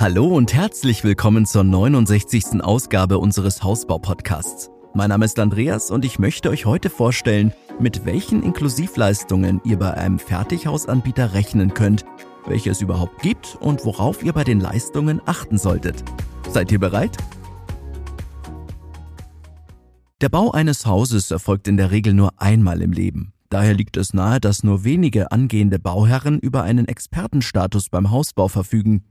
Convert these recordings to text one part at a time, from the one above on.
Hallo und herzlich willkommen zur 69. Ausgabe unseres Hausbau-Podcasts. Mein Name ist Andreas und ich möchte euch heute vorstellen, mit welchen Inklusivleistungen ihr bei einem Fertighausanbieter rechnen könnt, welche es überhaupt gibt und worauf ihr bei den Leistungen achten solltet. Seid ihr bereit? Der Bau eines Hauses erfolgt in der Regel nur einmal im Leben. Daher liegt es nahe, dass nur wenige angehende Bauherren über einen Expertenstatus beim Hausbau verfügen.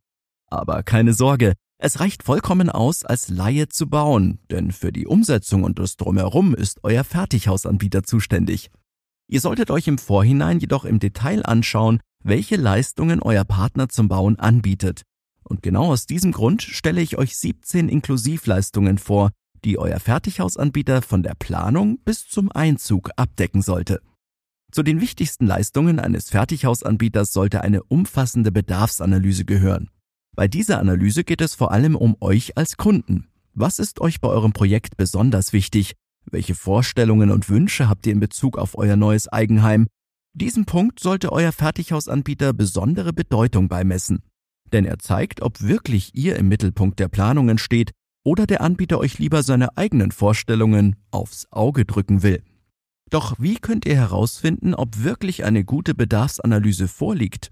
Aber keine Sorge, es reicht vollkommen aus, als Laie zu bauen, denn für die Umsetzung und das Drumherum ist euer Fertighausanbieter zuständig. Ihr solltet euch im Vorhinein jedoch im Detail anschauen, welche Leistungen euer Partner zum Bauen anbietet. Und genau aus diesem Grund stelle ich euch 17 Inklusivleistungen vor, die euer Fertighausanbieter von der Planung bis zum Einzug abdecken sollte. Zu den wichtigsten Leistungen eines Fertighausanbieters sollte eine umfassende Bedarfsanalyse gehören. Bei dieser Analyse geht es vor allem um euch als Kunden. Was ist euch bei eurem Projekt besonders wichtig? Welche Vorstellungen und Wünsche habt ihr in Bezug auf euer neues Eigenheim? Diesem Punkt sollte euer Fertighausanbieter besondere Bedeutung beimessen. Denn er zeigt, ob wirklich ihr im Mittelpunkt der Planungen steht oder der Anbieter euch lieber seine eigenen Vorstellungen aufs Auge drücken will. Doch wie könnt ihr herausfinden, ob wirklich eine gute Bedarfsanalyse vorliegt?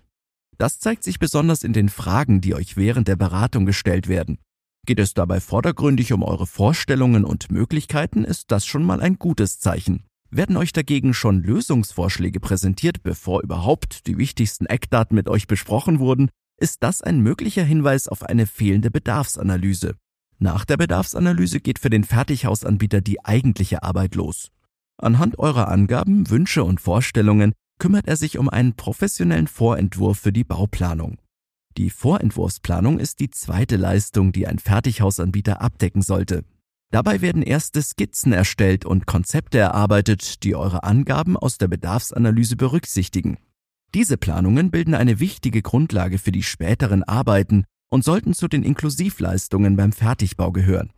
Das zeigt sich besonders in den Fragen, die euch während der Beratung gestellt werden. Geht es dabei vordergründig um eure Vorstellungen und Möglichkeiten, ist das schon mal ein gutes Zeichen. Werden euch dagegen schon Lösungsvorschläge präsentiert, bevor überhaupt die wichtigsten Eckdaten mit euch besprochen wurden, ist das ein möglicher Hinweis auf eine fehlende Bedarfsanalyse. Nach der Bedarfsanalyse geht für den Fertighausanbieter die eigentliche Arbeit los. Anhand eurer Angaben, Wünsche und Vorstellungen kümmert er sich um einen professionellen Vorentwurf für die Bauplanung. Die Vorentwurfsplanung ist die zweite Leistung, die ein Fertighausanbieter abdecken sollte. Dabei werden erste Skizzen erstellt und Konzepte erarbeitet, die eure Angaben aus der Bedarfsanalyse berücksichtigen. Diese Planungen bilden eine wichtige Grundlage für die späteren Arbeiten und sollten zu den Inklusivleistungen beim Fertigbau gehören.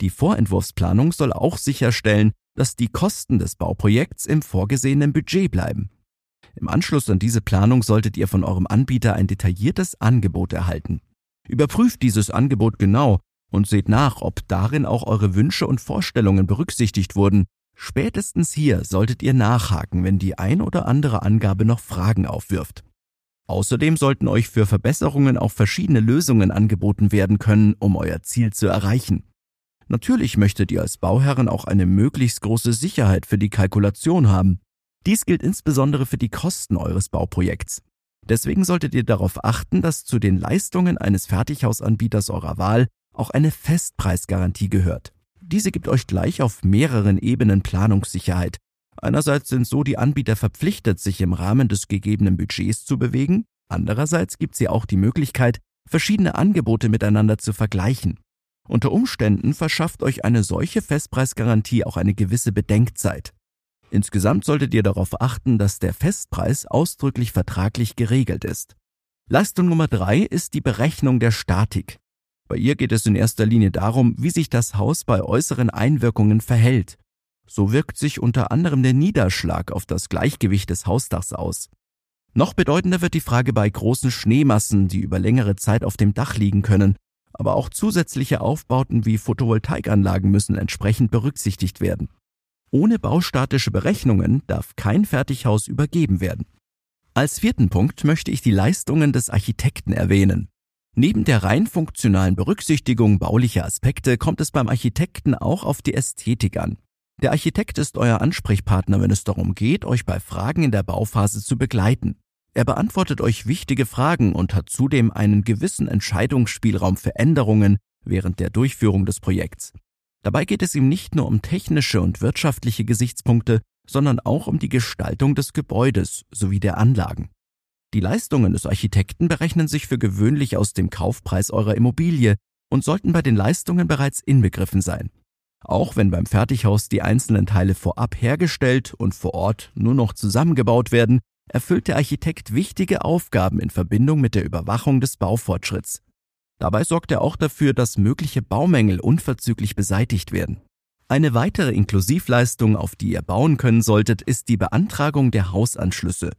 Die Vorentwurfsplanung soll auch sicherstellen, dass die Kosten des Bauprojekts im vorgesehenen Budget bleiben. Im Anschluss an diese Planung solltet ihr von eurem Anbieter ein detailliertes Angebot erhalten. Überprüft dieses Angebot genau und seht nach, ob darin auch eure Wünsche und Vorstellungen berücksichtigt wurden. Spätestens hier solltet ihr nachhaken, wenn die ein oder andere Angabe noch Fragen aufwirft. Außerdem sollten euch für Verbesserungen auch verschiedene Lösungen angeboten werden können, um euer Ziel zu erreichen. Natürlich möchtet ihr als Bauherren auch eine möglichst große Sicherheit für die Kalkulation haben. Dies gilt insbesondere für die Kosten eures Bauprojekts. Deswegen solltet ihr darauf achten, dass zu den Leistungen eines Fertighausanbieters eurer Wahl auch eine Festpreisgarantie gehört. Diese gibt euch gleich auf mehreren Ebenen Planungssicherheit. Einerseits sind so die Anbieter verpflichtet, sich im Rahmen des gegebenen Budgets zu bewegen, andererseits gibt sie auch die Möglichkeit, verschiedene Angebote miteinander zu vergleichen. Unter Umständen verschafft euch eine solche Festpreisgarantie auch eine gewisse Bedenkzeit. Insgesamt solltet ihr darauf achten, dass der Festpreis ausdrücklich vertraglich geregelt ist. Leistung Nummer drei ist die Berechnung der Statik. Bei ihr geht es in erster Linie darum, wie sich das Haus bei äußeren Einwirkungen verhält. So wirkt sich unter anderem der Niederschlag auf das Gleichgewicht des Hausdachs aus. Noch bedeutender wird die Frage bei großen Schneemassen, die über längere Zeit auf dem Dach liegen können, aber auch zusätzliche Aufbauten wie Photovoltaikanlagen müssen entsprechend berücksichtigt werden. Ohne baustatische Berechnungen darf kein Fertighaus übergeben werden. Als vierten Punkt möchte ich die Leistungen des Architekten erwähnen. Neben der rein funktionalen Berücksichtigung baulicher Aspekte kommt es beim Architekten auch auf die Ästhetik an. Der Architekt ist euer Ansprechpartner, wenn es darum geht, euch bei Fragen in der Bauphase zu begleiten. Er beantwortet euch wichtige Fragen und hat zudem einen gewissen Entscheidungsspielraum für Änderungen während der Durchführung des Projekts. Dabei geht es ihm nicht nur um technische und wirtschaftliche Gesichtspunkte, sondern auch um die Gestaltung des Gebäudes sowie der Anlagen. Die Leistungen des Architekten berechnen sich für gewöhnlich aus dem Kaufpreis eurer Immobilie und sollten bei den Leistungen bereits inbegriffen sein. Auch wenn beim Fertighaus die einzelnen Teile vorab hergestellt und vor Ort nur noch zusammengebaut werden, erfüllt der Architekt wichtige Aufgaben in Verbindung mit der Überwachung des Baufortschritts. Dabei sorgt er auch dafür, dass mögliche Baumängel unverzüglich beseitigt werden. Eine weitere Inklusivleistung, auf die ihr bauen können solltet, ist die Beantragung der Hausanschlüsse.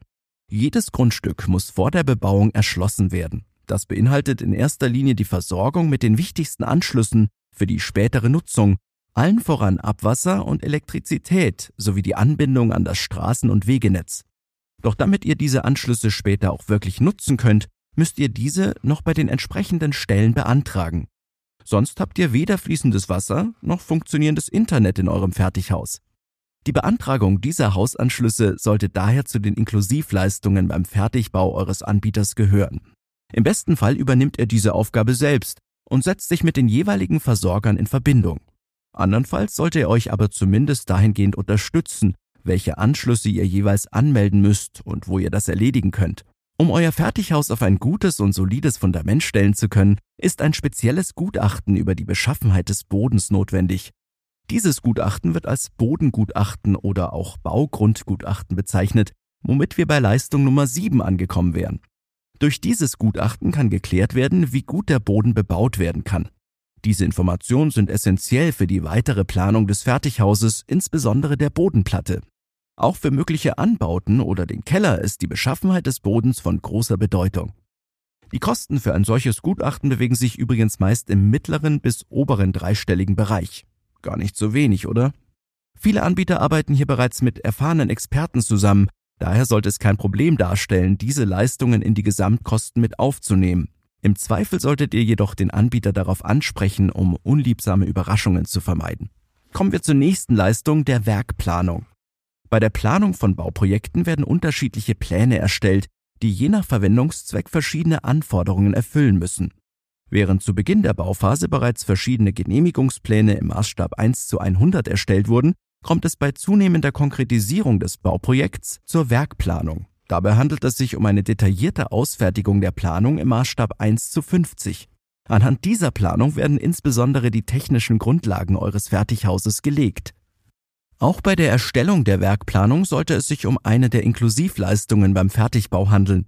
Jedes Grundstück muss vor der Bebauung erschlossen werden. Das beinhaltet in erster Linie die Versorgung mit den wichtigsten Anschlüssen für die spätere Nutzung, allen voran Abwasser und Elektrizität sowie die Anbindung an das Straßen- und Wegenetz. Doch damit ihr diese Anschlüsse später auch wirklich nutzen könnt, müsst ihr diese noch bei den entsprechenden Stellen beantragen. Sonst habt ihr weder fließendes Wasser noch funktionierendes Internet in eurem Fertighaus. Die Beantragung dieser Hausanschlüsse sollte daher zu den Inklusivleistungen beim Fertigbau eures Anbieters gehören. Im besten Fall übernimmt er diese Aufgabe selbst und setzt sich mit den jeweiligen Versorgern in Verbindung. Andernfalls sollte er euch aber zumindest dahingehend unterstützen, welche Anschlüsse ihr jeweils anmelden müsst und wo ihr das erledigen könnt. Um euer Fertighaus auf ein gutes und solides Fundament stellen zu können, ist ein spezielles Gutachten über die Beschaffenheit des Bodens notwendig. Dieses Gutachten wird als Bodengutachten oder auch Baugrundgutachten bezeichnet, womit wir bei Leistung Nummer 7 angekommen wären. Durch dieses Gutachten kann geklärt werden, wie gut der Boden bebaut werden kann. Diese Informationen sind essentiell für die weitere Planung des Fertighauses, insbesondere der Bodenplatte. Auch für mögliche Anbauten oder den Keller ist die Beschaffenheit des Bodens von großer Bedeutung. Die Kosten für ein solches Gutachten bewegen sich übrigens meist im mittleren bis oberen dreistelligen Bereich. Gar nicht so wenig, oder? Viele Anbieter arbeiten hier bereits mit erfahrenen Experten zusammen, daher sollte es kein Problem darstellen, diese Leistungen in die Gesamtkosten mit aufzunehmen. Im Zweifel solltet ihr jedoch den Anbieter darauf ansprechen, um unliebsame Überraschungen zu vermeiden. Kommen wir zur nächsten Leistung, der Werkplanung. Bei der Planung von Bauprojekten werden unterschiedliche Pläne erstellt, die je nach Verwendungszweck verschiedene Anforderungen erfüllen müssen. Während zu Beginn der Bauphase bereits verschiedene Genehmigungspläne im Maßstab 1 zu 100 erstellt wurden, kommt es bei zunehmender Konkretisierung des Bauprojekts zur Werkplanung. Dabei handelt es sich um eine detaillierte Ausfertigung der Planung im Maßstab 1 zu 50. Anhand dieser Planung werden insbesondere die technischen Grundlagen eures Fertighauses gelegt. Auch bei der Erstellung der Werkplanung sollte es sich um eine der Inklusivleistungen beim Fertigbau handeln.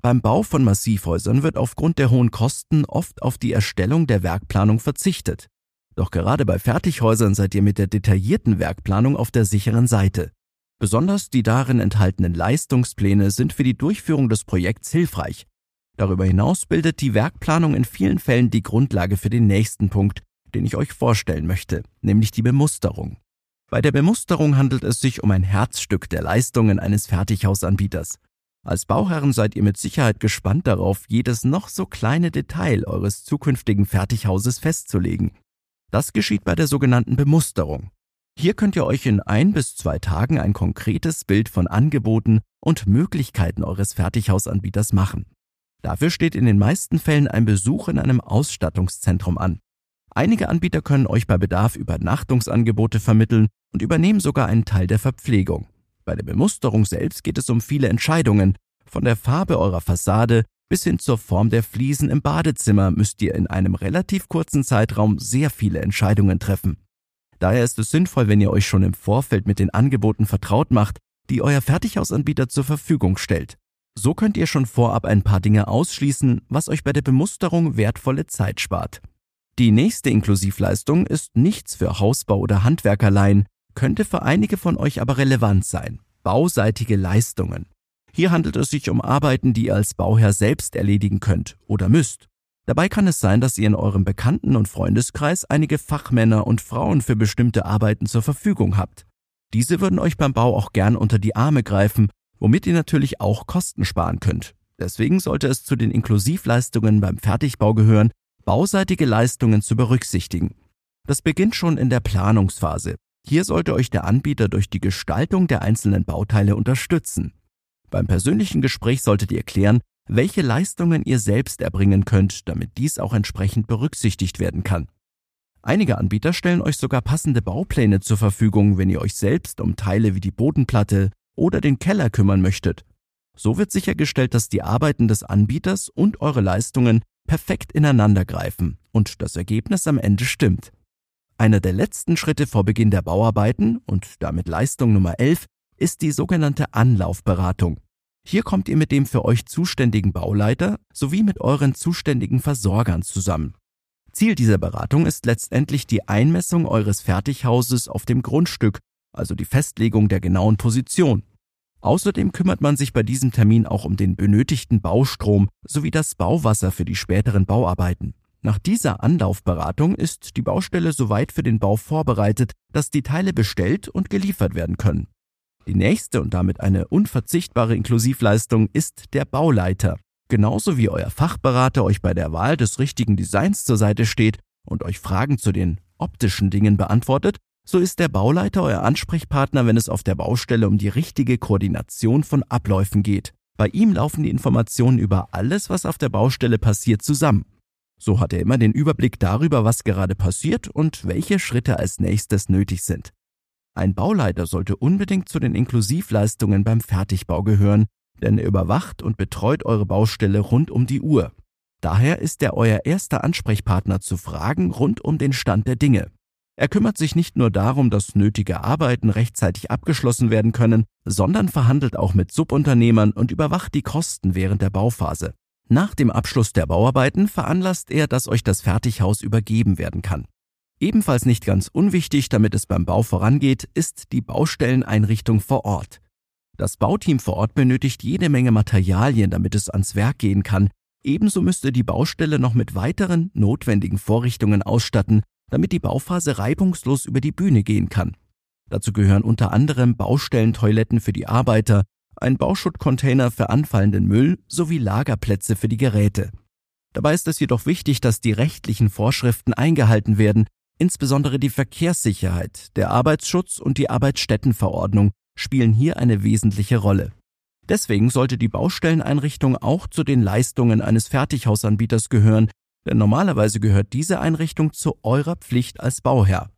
Beim Bau von Massivhäusern wird aufgrund der hohen Kosten oft auf die Erstellung der Werkplanung verzichtet. Doch gerade bei Fertighäusern seid ihr mit der detaillierten Werkplanung auf der sicheren Seite. Besonders die darin enthaltenen Leistungspläne sind für die Durchführung des Projekts hilfreich. Darüber hinaus bildet die Werkplanung in vielen Fällen die Grundlage für den nächsten Punkt, den ich euch vorstellen möchte, nämlich die Bemusterung. Bei der Bemusterung handelt es sich um ein Herzstück der Leistungen eines Fertighausanbieters. Als Bauherren seid ihr mit Sicherheit gespannt darauf, jedes noch so kleine Detail eures zukünftigen Fertighauses festzulegen. Das geschieht bei der sogenannten Bemusterung. Hier könnt ihr euch in ein bis zwei Tagen ein konkretes Bild von Angeboten und Möglichkeiten eures Fertighausanbieters machen. Dafür steht in den meisten Fällen ein Besuch in einem Ausstattungszentrum an. Einige Anbieter können euch bei Bedarf Übernachtungsangebote vermitteln und übernehmen sogar einen Teil der Verpflegung. Bei der Bemusterung selbst geht es um viele Entscheidungen. Von der Farbe eurer Fassade bis hin zur Form der Fliesen im Badezimmer müsst ihr in einem relativ kurzen Zeitraum sehr viele Entscheidungen treffen. Daher ist es sinnvoll, wenn ihr euch schon im Vorfeld mit den Angeboten vertraut macht, die euer Fertighausanbieter zur Verfügung stellt. So könnt ihr schon vorab ein paar Dinge ausschließen, was euch bei der Bemusterung wertvolle Zeit spart. Die nächste Inklusivleistung ist nichts für Hausbau oder Handwerkerleien, könnte für einige von euch aber relevant sein. Bauseitige Leistungen. Hier handelt es sich um Arbeiten, die ihr als Bauherr selbst erledigen könnt oder müsst. Dabei kann es sein, dass ihr in eurem Bekannten- und Freundeskreis einige Fachmänner und Frauen für bestimmte Arbeiten zur Verfügung habt. Diese würden euch beim Bau auch gern unter die Arme greifen, womit ihr natürlich auch Kosten sparen könnt. Deswegen sollte es zu den Inklusivleistungen beim Fertigbau gehören, bauseitige Leistungen zu berücksichtigen. Das beginnt schon in der Planungsphase. Hier sollte euch der Anbieter durch die Gestaltung der einzelnen Bauteile unterstützen. Beim persönlichen Gespräch solltet ihr klären, welche Leistungen ihr selbst erbringen könnt, damit dies auch entsprechend berücksichtigt werden kann. Einige Anbieter stellen euch sogar passende Baupläne zur Verfügung, wenn ihr euch selbst um Teile wie die Bodenplatte oder den Keller kümmern möchtet. So wird sichergestellt, dass die Arbeiten des Anbieters und eure Leistungen perfekt ineinandergreifen und das Ergebnis am Ende stimmt. Einer der letzten Schritte vor Beginn der Bauarbeiten und damit Leistung Nummer 11 ist die sogenannte Anlaufberatung. Hier kommt ihr mit dem für euch zuständigen Bauleiter sowie mit euren zuständigen Versorgern zusammen. Ziel dieser Beratung ist letztendlich die Einmessung eures Fertighauses auf dem Grundstück, also die Festlegung der genauen Position. Außerdem kümmert man sich bei diesem Termin auch um den benötigten Baustrom sowie das Bauwasser für die späteren Bauarbeiten. Nach dieser Anlaufberatung ist die Baustelle soweit für den Bau vorbereitet, dass die Teile bestellt und geliefert werden können. Die nächste und damit eine unverzichtbare Inklusivleistung ist der Bauleiter. Genauso wie euer Fachberater euch bei der Wahl des richtigen Designs zur Seite steht und euch Fragen zu den optischen Dingen beantwortet, so ist der Bauleiter euer Ansprechpartner, wenn es auf der Baustelle um die richtige Koordination von Abläufen geht. Bei ihm laufen die Informationen über alles, was auf der Baustelle passiert, zusammen. So hat er immer den Überblick darüber, was gerade passiert und welche Schritte als nächstes nötig sind. Ein Bauleiter sollte unbedingt zu den Inklusivleistungen beim Fertigbau gehören, denn er überwacht und betreut eure Baustelle rund um die Uhr. Daher ist er euer erster Ansprechpartner zu Fragen rund um den Stand der Dinge. Er kümmert sich nicht nur darum, dass nötige Arbeiten rechtzeitig abgeschlossen werden können, sondern verhandelt auch mit Subunternehmern und überwacht die Kosten während der Bauphase. Nach dem Abschluss der Bauarbeiten veranlasst er, dass euch das Fertighaus übergeben werden kann. Ebenfalls nicht ganz unwichtig, damit es beim Bau vorangeht, ist die Baustelleneinrichtung vor Ort. Das Bauteam vor Ort benötigt jede Menge Materialien, damit es ans Werk gehen kann. Ebenso müsste die Baustelle noch mit weiteren notwendigen Vorrichtungen ausstatten, damit die Bauphase reibungslos über die Bühne gehen kann. Dazu gehören unter anderem Baustellentoiletten für die Arbeiter, ein Bauschuttcontainer für anfallenden Müll sowie Lagerplätze für die Geräte. Dabei ist es jedoch wichtig, dass die rechtlichen Vorschriften eingehalten werden, insbesondere die Verkehrssicherheit, der Arbeitsschutz und die Arbeitsstättenverordnung spielen hier eine wesentliche Rolle. Deswegen sollte die Baustelleneinrichtung auch zu den Leistungen eines Fertighausanbieters gehören, denn normalerweise gehört diese Einrichtung zu eurer Pflicht als Bauherr.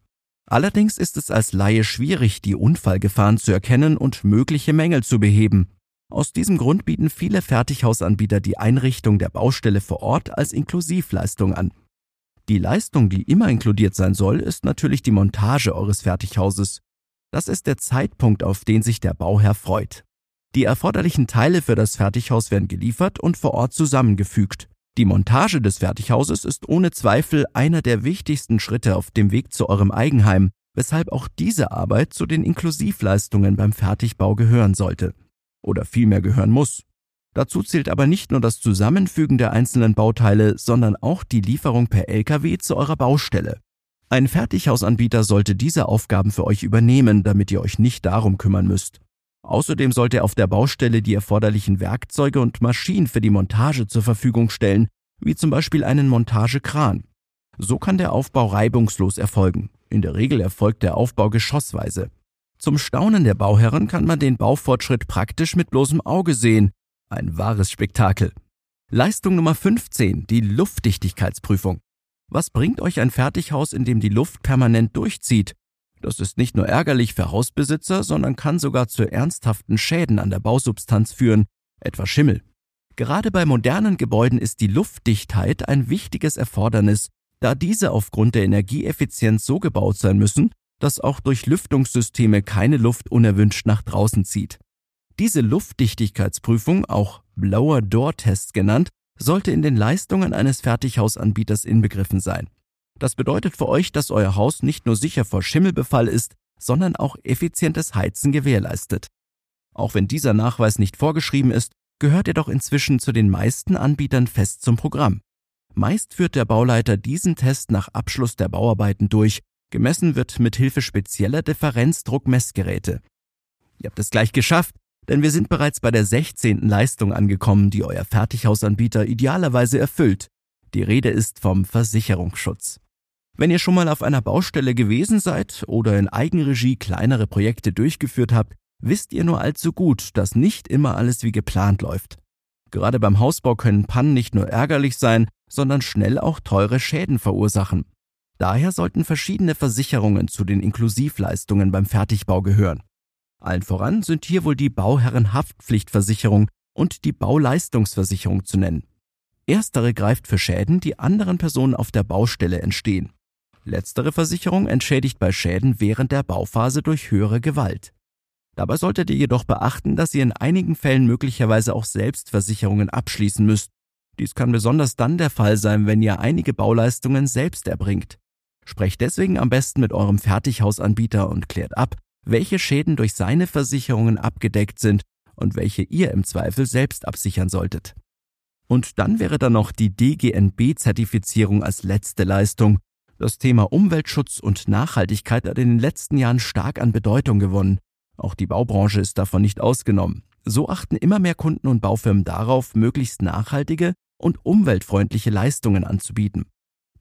Allerdings ist es als Laie schwierig, die Unfallgefahren zu erkennen und mögliche Mängel zu beheben. Aus diesem Grund bieten viele Fertighausanbieter die Einrichtung der Baustelle vor Ort als Inklusivleistung an. Die Leistung, die immer inkludiert sein soll, ist natürlich die Montage eures Fertighauses. Das ist der Zeitpunkt, auf den sich der Bauherr freut. Die erforderlichen Teile für das Fertighaus werden geliefert und vor Ort zusammengefügt. Die Montage des Fertighauses ist ohne Zweifel einer der wichtigsten Schritte auf dem Weg zu eurem Eigenheim, weshalb auch diese Arbeit zu den Inklusivleistungen beim Fertigbau gehören sollte. Oder vielmehr gehören muss. Dazu zählt aber nicht nur das Zusammenfügen der einzelnen Bauteile, sondern auch die Lieferung per Lkw zu eurer Baustelle. Ein Fertighausanbieter sollte diese Aufgaben für euch übernehmen, damit ihr euch nicht darum kümmern müsst. Außerdem sollte er auf der Baustelle die erforderlichen Werkzeuge und Maschinen für die Montage zur Verfügung stellen, wie zum Beispiel einen Montagekran. So kann der Aufbau reibungslos erfolgen. In der Regel erfolgt der Aufbau geschossweise. Zum Staunen der Bauherren kann man den Baufortschritt praktisch mit bloßem Auge sehen. Ein wahres Spektakel. Leistung Nummer 15, die Luftdichtigkeitsprüfung. Was bringt euch ein Fertighaus, in dem die Luft permanent durchzieht? Das ist nicht nur ärgerlich für Hausbesitzer, sondern kann sogar zu ernsthaften Schäden an der Bausubstanz führen, etwa Schimmel. Gerade bei modernen Gebäuden ist die Luftdichtheit ein wichtiges Erfordernis, da diese aufgrund der Energieeffizienz so gebaut sein müssen, dass auch durch Lüftungssysteme keine Luft unerwünscht nach draußen zieht. Diese Luftdichtigkeitsprüfung, auch Blower Door Test genannt, sollte in den Leistungen eines Fertighausanbieters inbegriffen sein. Das bedeutet für euch, dass euer Haus nicht nur sicher vor Schimmelbefall ist, sondern auch effizientes Heizen gewährleistet. Auch wenn dieser Nachweis nicht vorgeschrieben ist, gehört er doch inzwischen zu den meisten Anbietern fest zum Programm. Meist führt der Bauleiter diesen Test nach Abschluss der Bauarbeiten durch. Gemessen wird mit Hilfe spezieller Differenzdruckmessgeräte. Ihr habt es gleich geschafft, denn wir sind bereits bei der 16. Leistung angekommen, die euer Fertighausanbieter idealerweise erfüllt. Die Rede ist vom Versicherungsschutz. Wenn ihr schon mal auf einer Baustelle gewesen seid oder in Eigenregie kleinere Projekte durchgeführt habt, wisst ihr nur allzu gut, dass nicht immer alles wie geplant läuft. Gerade beim Hausbau können Pannen nicht nur ärgerlich sein, sondern schnell auch teure Schäden verursachen. Daher sollten verschiedene Versicherungen zu den Inklusivleistungen beim Fertigbau gehören. Allen voran sind hier wohl die Bauherrenhaftpflichtversicherung und die Bauleistungsversicherung zu nennen. Erstere greift für Schäden, die anderen Personen auf der Baustelle entstehen. Letztere Versicherung entschädigt bei Schäden während der Bauphase durch höhere Gewalt. Dabei solltet ihr jedoch beachten, dass ihr in einigen Fällen möglicherweise auch Selbstversicherungen abschließen müsst. Dies kann besonders dann der Fall sein, wenn ihr einige Bauleistungen selbst erbringt. Sprecht deswegen am besten mit eurem Fertighausanbieter und klärt ab, welche Schäden durch seine Versicherungen abgedeckt sind und welche ihr im Zweifel selbst absichern solltet. Und dann wäre da noch die DGNB-Zertifizierung als letzte Leistung. Das Thema Umweltschutz und Nachhaltigkeit hat in den letzten Jahren stark an Bedeutung gewonnen. Auch die Baubranche ist davon nicht ausgenommen. So achten immer mehr Kunden und Baufirmen darauf, möglichst nachhaltige und umweltfreundliche Leistungen anzubieten.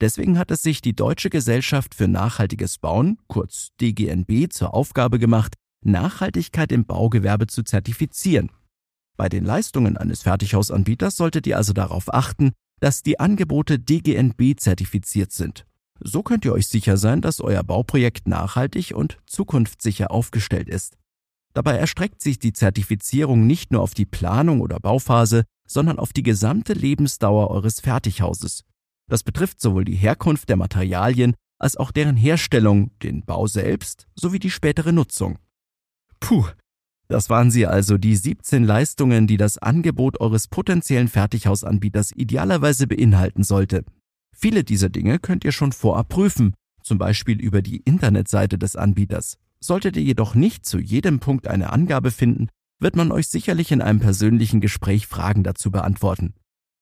Deswegen hat es sich die Deutsche Gesellschaft für nachhaltiges Bauen, kurz DGNB, zur Aufgabe gemacht, Nachhaltigkeit im Baugewerbe zu zertifizieren. Bei den Leistungen eines Fertighausanbieters solltet ihr also darauf achten, dass die Angebote DGNB zertifiziert sind. So könnt ihr euch sicher sein, dass euer Bauprojekt nachhaltig und zukunftssicher aufgestellt ist. Dabei erstreckt sich die Zertifizierung nicht nur auf die Planung oder Bauphase, sondern auf die gesamte Lebensdauer eures Fertighauses. Das betrifft sowohl die Herkunft der Materialien als auch deren Herstellung, den Bau selbst sowie die spätere Nutzung. Puh, das waren sie also, die 17 Leistungen, die das Angebot eures potenziellen Fertighausanbieters idealerweise beinhalten sollte. Viele dieser Dinge könnt ihr schon vorab prüfen, zum Beispiel über die Internetseite des Anbieters. Solltet ihr jedoch nicht zu jedem Punkt eine Angabe finden, wird man euch sicherlich in einem persönlichen Gespräch Fragen dazu beantworten.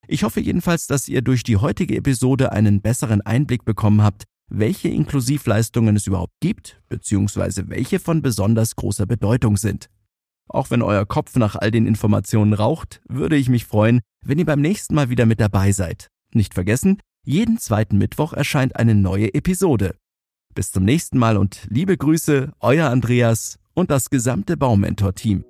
Ich hoffe jedenfalls, dass ihr durch die heutige Episode einen besseren Einblick bekommen habt, welche Inklusivleistungen es überhaupt gibt, beziehungsweise welche von besonders großer Bedeutung sind. Auch wenn euer Kopf nach all den Informationen raucht, würde ich mich freuen, wenn ihr beim nächsten Mal wieder mit dabei seid. Nicht vergessen, jeden zweiten Mittwoch erscheint eine neue Episode. Bis zum nächsten Mal und liebe Grüße, euer Andreas und das gesamte Baumentor-Team.